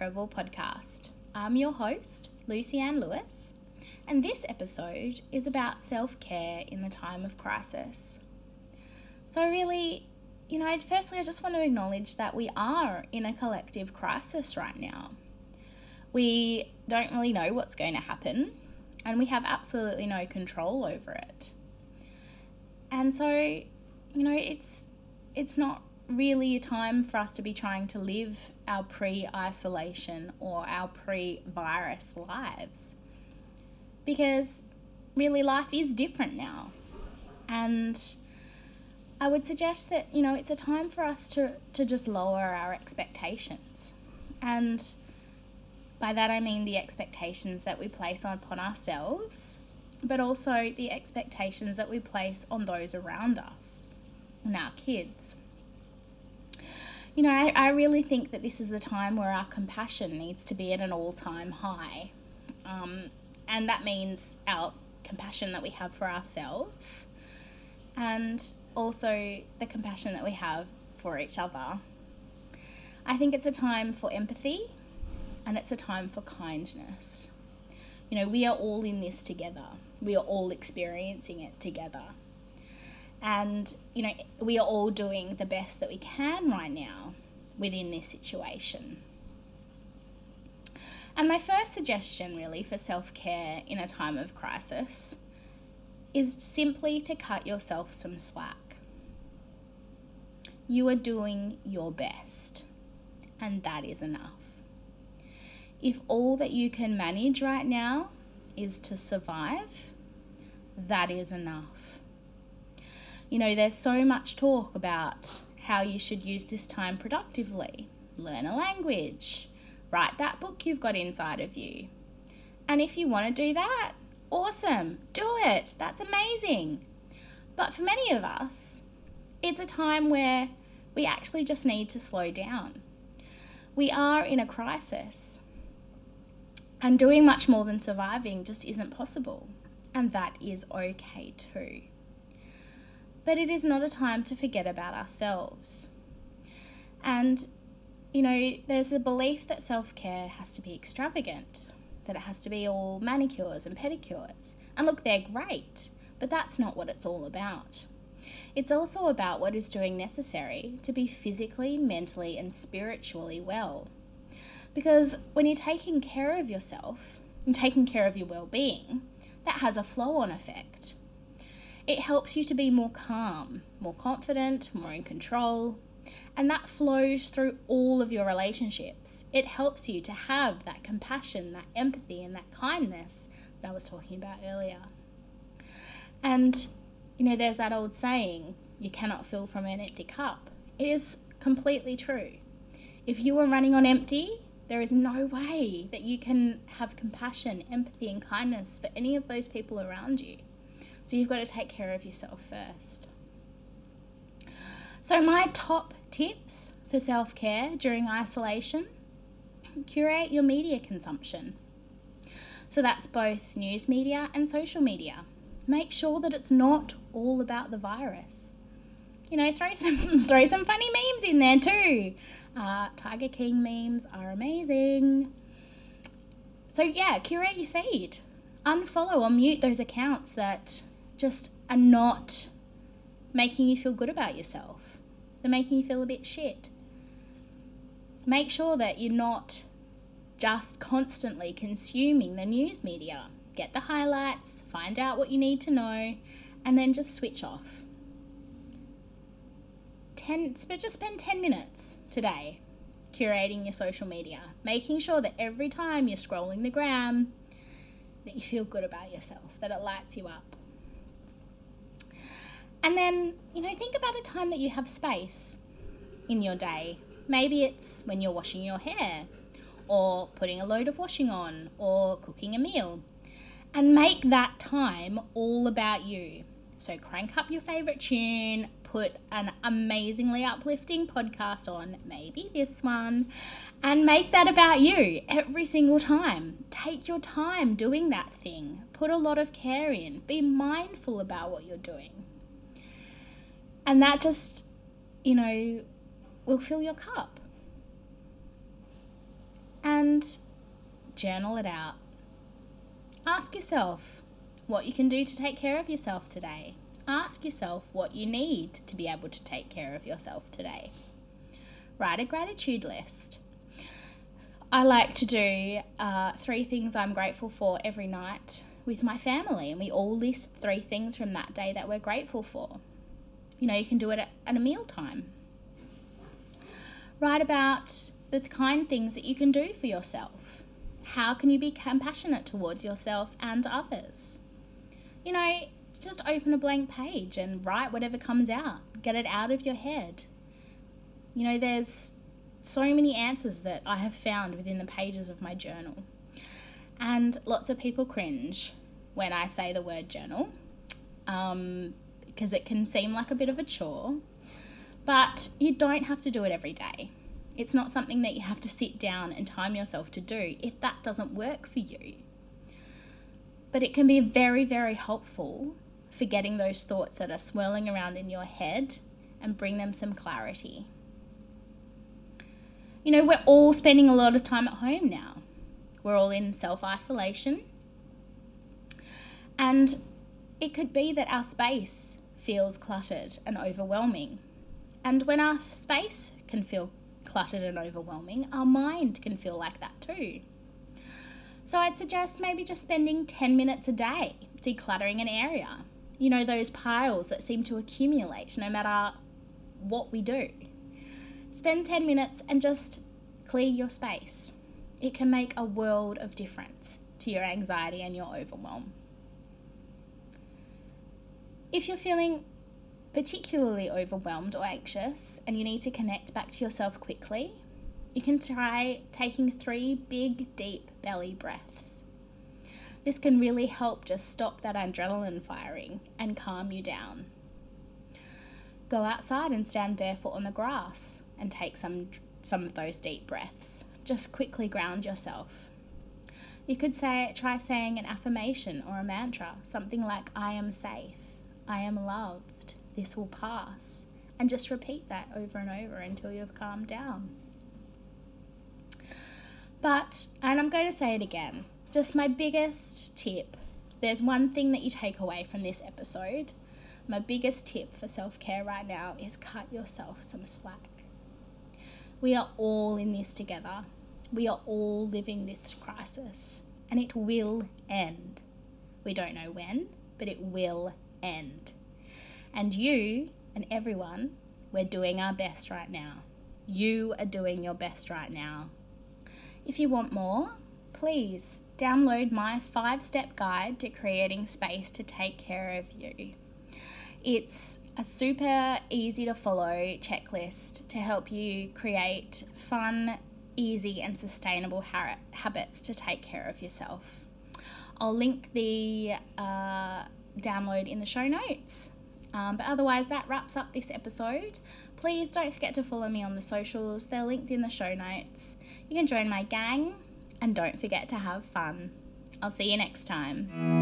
Rebel podcast. I'm your host, Lucy Anne Lewis, and this episode is about self care in the time of crisis. So, really, you know, firstly, I just want to acknowledge that we are in a collective crisis right now. We don't really know what's going to happen, and we have absolutely no control over it. And so, you know, it's it's not really a time for us to be trying to live our pre isolation or our pre virus lives. Because really, life is different now. And I would suggest that, you know, it's a time for us to, to just lower our expectations. And by that I mean the expectations that we place upon ourselves, but also the expectations that we place on those around us and our kids you know, I, I really think that this is a time where our compassion needs to be at an all time high. Um, and that means our compassion that we have for ourselves and also the compassion that we have for each other. I think it's a time for empathy and it's a time for kindness. You know, we are all in this together, we are all experiencing it together. And, you know, we are all doing the best that we can right now within this situation. And my first suggestion, really, for self care in a time of crisis is simply to cut yourself some slack. You are doing your best, and that is enough. If all that you can manage right now is to survive, that is enough you know, there's so much talk about how you should use this time productively. Learn a language, write that book you've got inside of you. And if you want to do that, awesome, do it. That's amazing. But for many of us, it's a time where we actually just need to slow down. We are in a crisis, and doing much more than surviving just isn't possible. And that is okay too but it is not a time to forget about ourselves. And, you know, there's a belief that self care has to be extravagant, that it has to be all manicures and pedicures. And look, they're great, but that's not what it's all about. It's also about what is doing necessary to be physically, mentally, and spiritually well. Because when you're taking care of yourself and taking care of your well being, that has a flow on effect. It helps you to be more calm, more confident, more in control, and that flows through all of your relationships. It helps you to have that compassion, that empathy, and that kindness that I was talking about earlier. And, you know, there's that old saying, you cannot fill from an empty cup. It is completely true. If you are running on empty, there is no way that you can have compassion, empathy, and kindness for any of those people around you. So you've got to take care of yourself first. So, my top tips for self care during isolation curate your media consumption. So, that's both news media and social media. Make sure that it's not all about the virus. You know, throw some throw some funny memes in there too. Uh, Tiger King memes are amazing. So yeah, curate your feed. Unfollow or mute those accounts that just are not making you feel good about yourself. They're making you feel a bit shit. Make sure that you're not just constantly consuming the news media. Get the highlights, find out what you need to know, and then just switch off. 10, just spend 10 minutes today curating your social media, making sure that every time you're scrolling the gram, that you feel good about yourself, that it lights you up. And then, you know, think about a time that you have space in your day. Maybe it's when you're washing your hair, or putting a load of washing on, or cooking a meal. And make that time all about you. So crank up your favorite tune, put an amazingly uplifting podcast on, maybe this one, and make that about you every single time. Take your time doing that thing. Put a lot of care in. Be mindful about what you're doing. And that just, you know, will fill your cup. and journal it out. Ask yourself what you can do to take care of yourself today. Ask yourself what you need to be able to take care of yourself today. Write a gratitude list. I like to do uh, three things I'm grateful for every night with my family, and we all list three things from that day that we're grateful for. You know, you can do it at, a meal time. Write about the kind things that you can do for yourself. How can you be compassionate towards yourself and others? You know, just open a blank page and write whatever comes out. Get it out of your head. You know, there's so many answers that I have found within the pages of my journal. And lots of people cringe when I say the word journal um, because it can seem like a bit of a chore. But you don't have to do it every day. It's not something that you have to sit down and time yourself to do if that doesn't work for you. But it can be very, very helpful for getting those thoughts that are swirling around in your head and bring them some clarity. You know, we're all spending a lot of time at home now. We're all in self isolation. And it could be that our space feels cluttered and overwhelming. And when our space can feel cluttered and overwhelming, our mind can feel like that too. So I'd suggest maybe just spending 10 minutes a day decluttering an area. You know, those piles that seem to accumulate no matter what we do. Spend 10 minutes and just clear your space. It can make a world of difference to your anxiety and your overwhelm. If you're feeling particularly overwhelmed or anxious and you need to connect back to yourself quickly, you can try taking three big, deep belly breaths. This can really help just stop that adrenaline firing and calm you down. Go outside and stand barefoot on the grass and take some, some of those deep breaths. Just quickly ground yourself. You could say, try saying an affirmation or a mantra, something like, I am safe, I am loved, this will pass. And just repeat that over and over until you've calmed down. But, and I'm going to say it again, just my biggest tip there's one thing that you take away from this episode. My biggest tip for self care right now is cut yourself some slack. We are all in this together. We are all living this crisis, and it will end. We don't know when, but it will end. And you and everyone, we're doing our best right now. You are doing your best right now. If you want more, please download my five step guide to creating space to take care of you. It's a super easy to follow checklist to help you create fun, easy, and sustainable ha- habits to take care of yourself. I'll link the uh, download in the show notes. Um, but otherwise, that wraps up this episode. Please don't forget to follow me on the socials, they're linked in the show notes. You can join my gang, and don't forget to have fun. I'll see you next time.